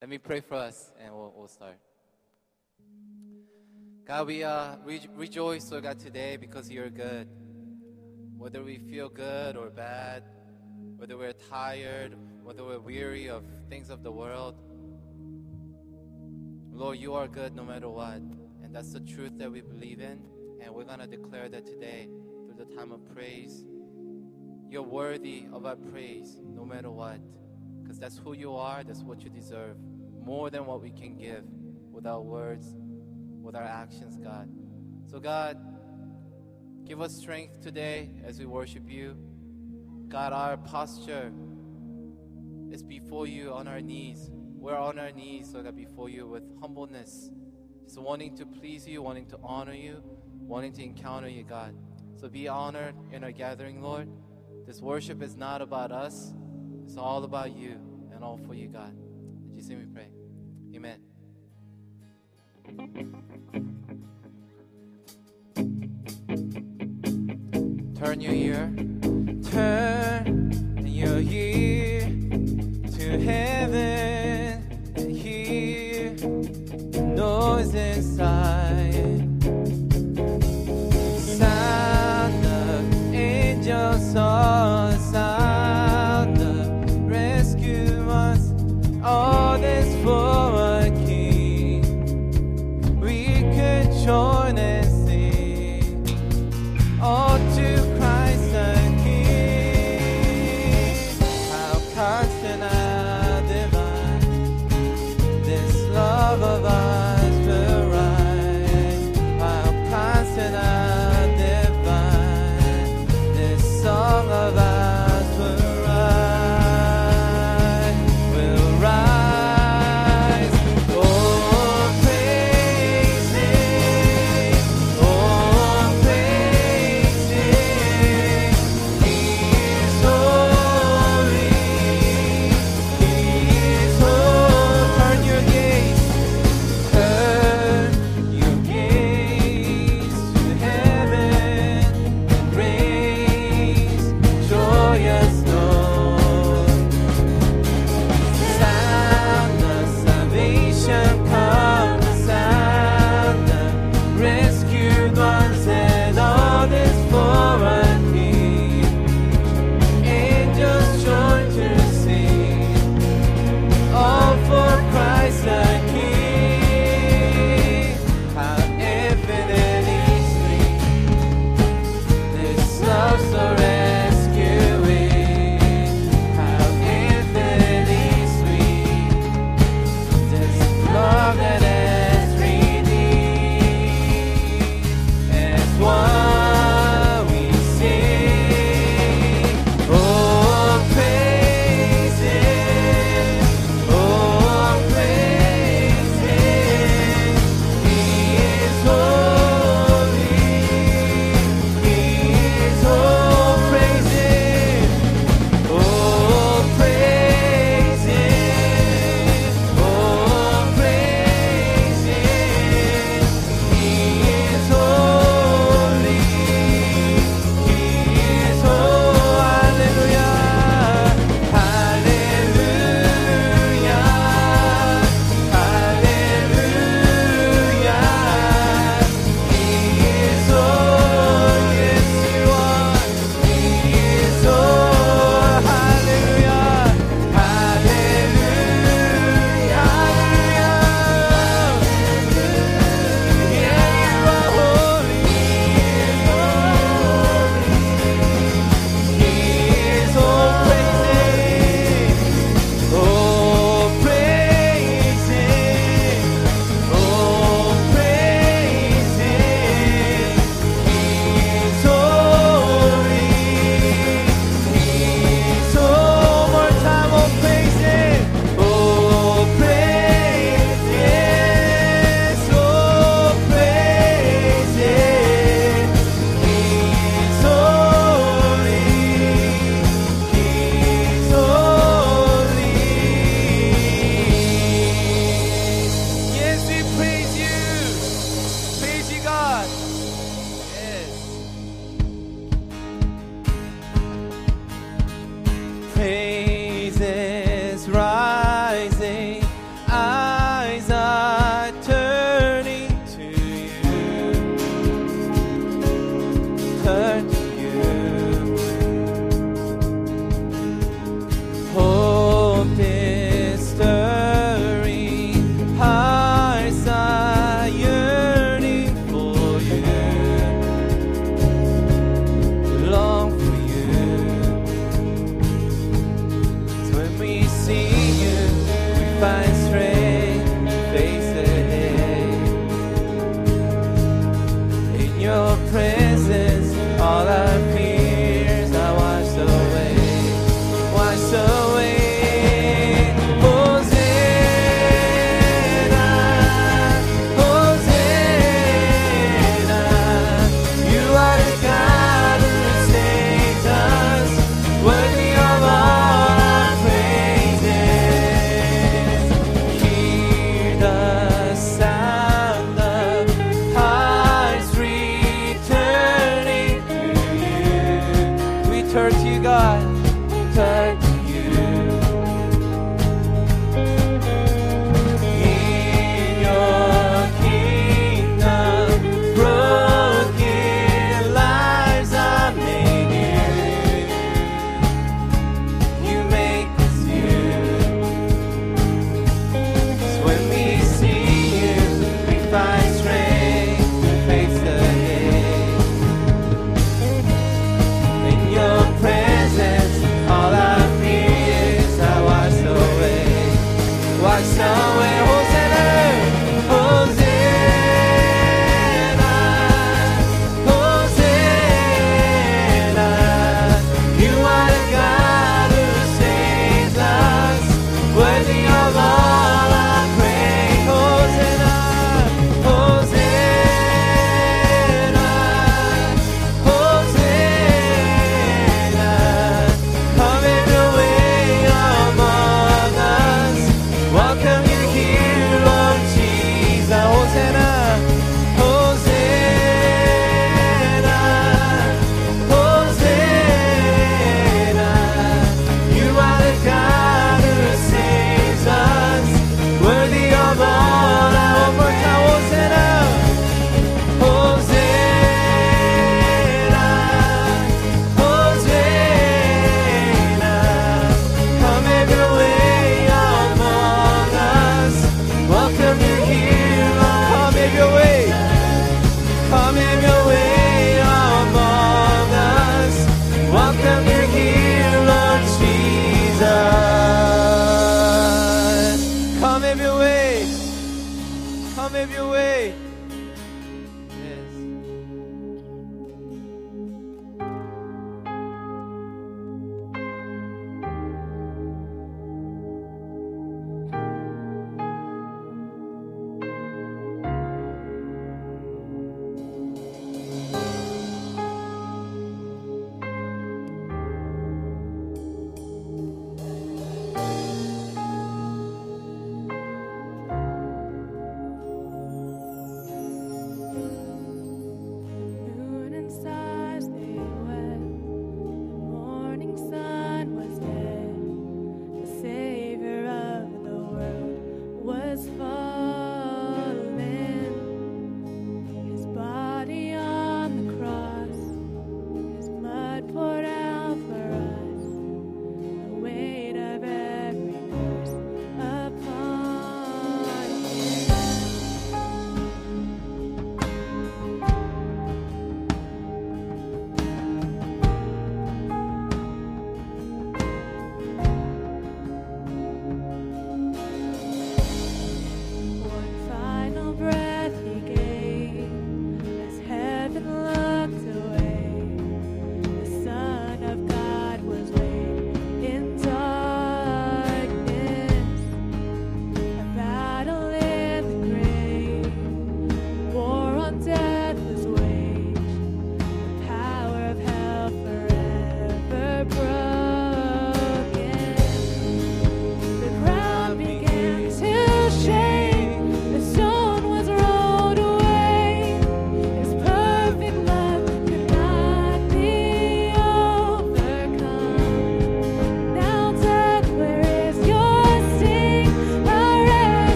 Let me pray for us and we'll, we'll start. God, we uh, re- rejoice, Lord God, today because you're good. Whether we feel good or bad, whether we're tired, whether we're weary of things of the world, Lord, you are good no matter what. And that's the truth that we believe in. And we're going to declare that today through the time of praise. You're worthy of our praise no matter what. Because that's who you are, that's what you deserve. More than what we can give with our words, with our actions, God. So, God, give us strength today as we worship you. God, our posture is before you on our knees. We're on our knees, so God, before you with humbleness, just wanting to please you, wanting to honor you, wanting to encounter you, God. So be honored in our gathering, Lord. This worship is not about us, it's all about you and all for you, God. Jesus' name we pray. Amen. Turn your ear, turn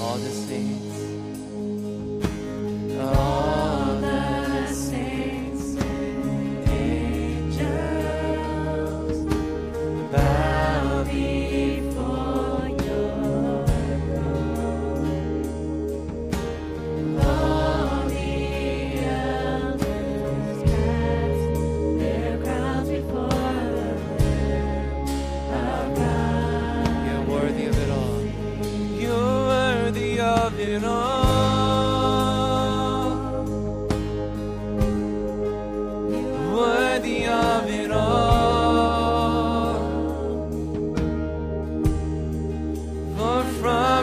all the same.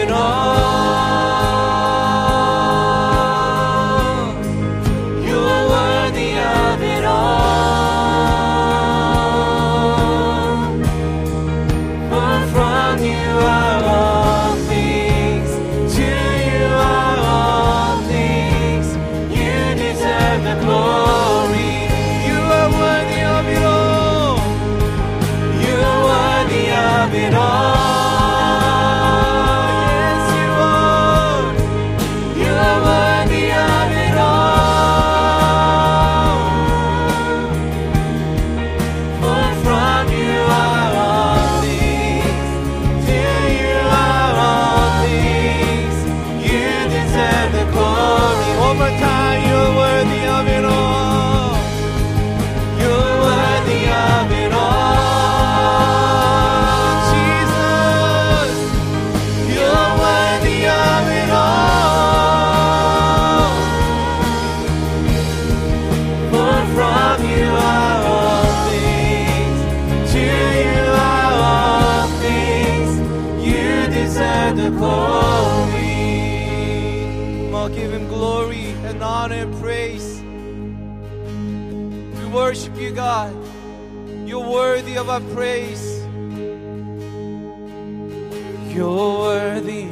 in all. praise. You're worthy,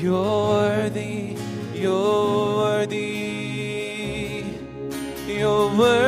you're worthy, you're worthy, you're worthy.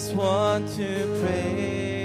just want to praise.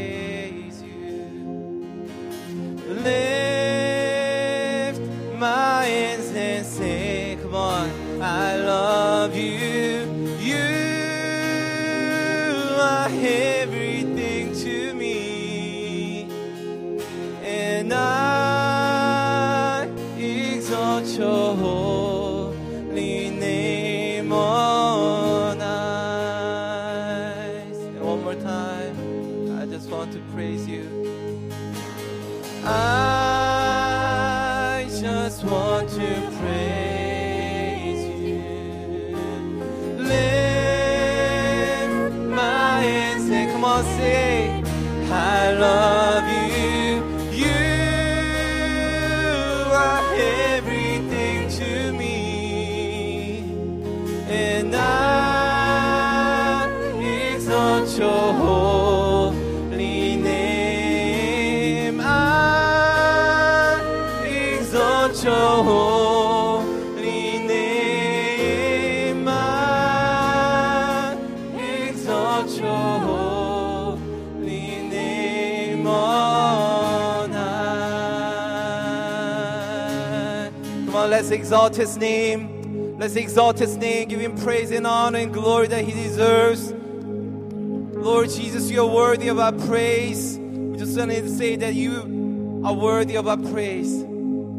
Exalt his name. Let's exalt his name, give him praise and honor and glory that he deserves. Lord Jesus, you're worthy of our praise. We just want to say that you are worthy of our praise.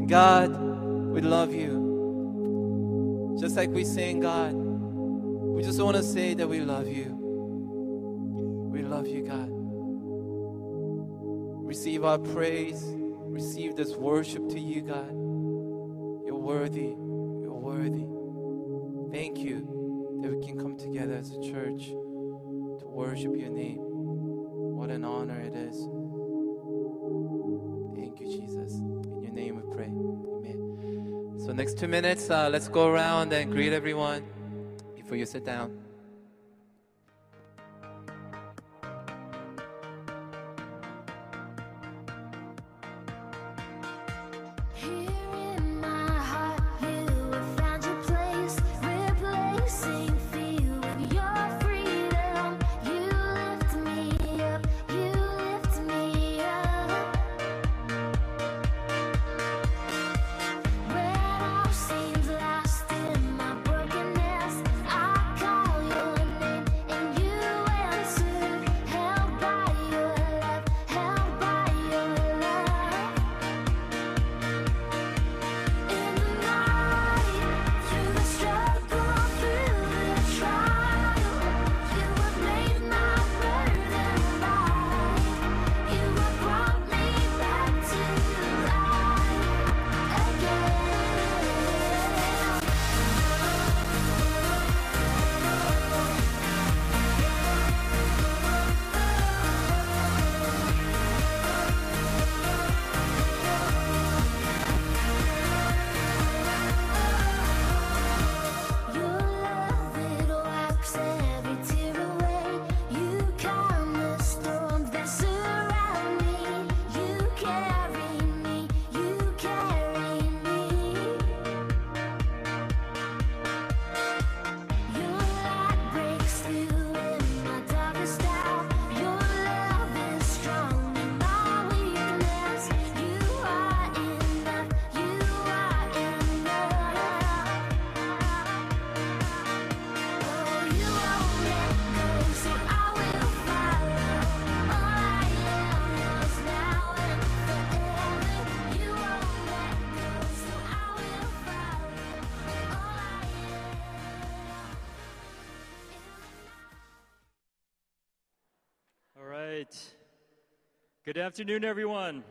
God, we love you. Just like we sing, God, we just want to say that we love you. We love you, God. Receive our praise. Receive this worship to you, God. Worthy. You're worthy. Thank you that we can come together as a church to worship your name. What an honor it is. Thank you, Jesus. In your name we pray. Amen. So, next two minutes, uh, let's go around and greet everyone before you sit down. Good afternoon, everyone.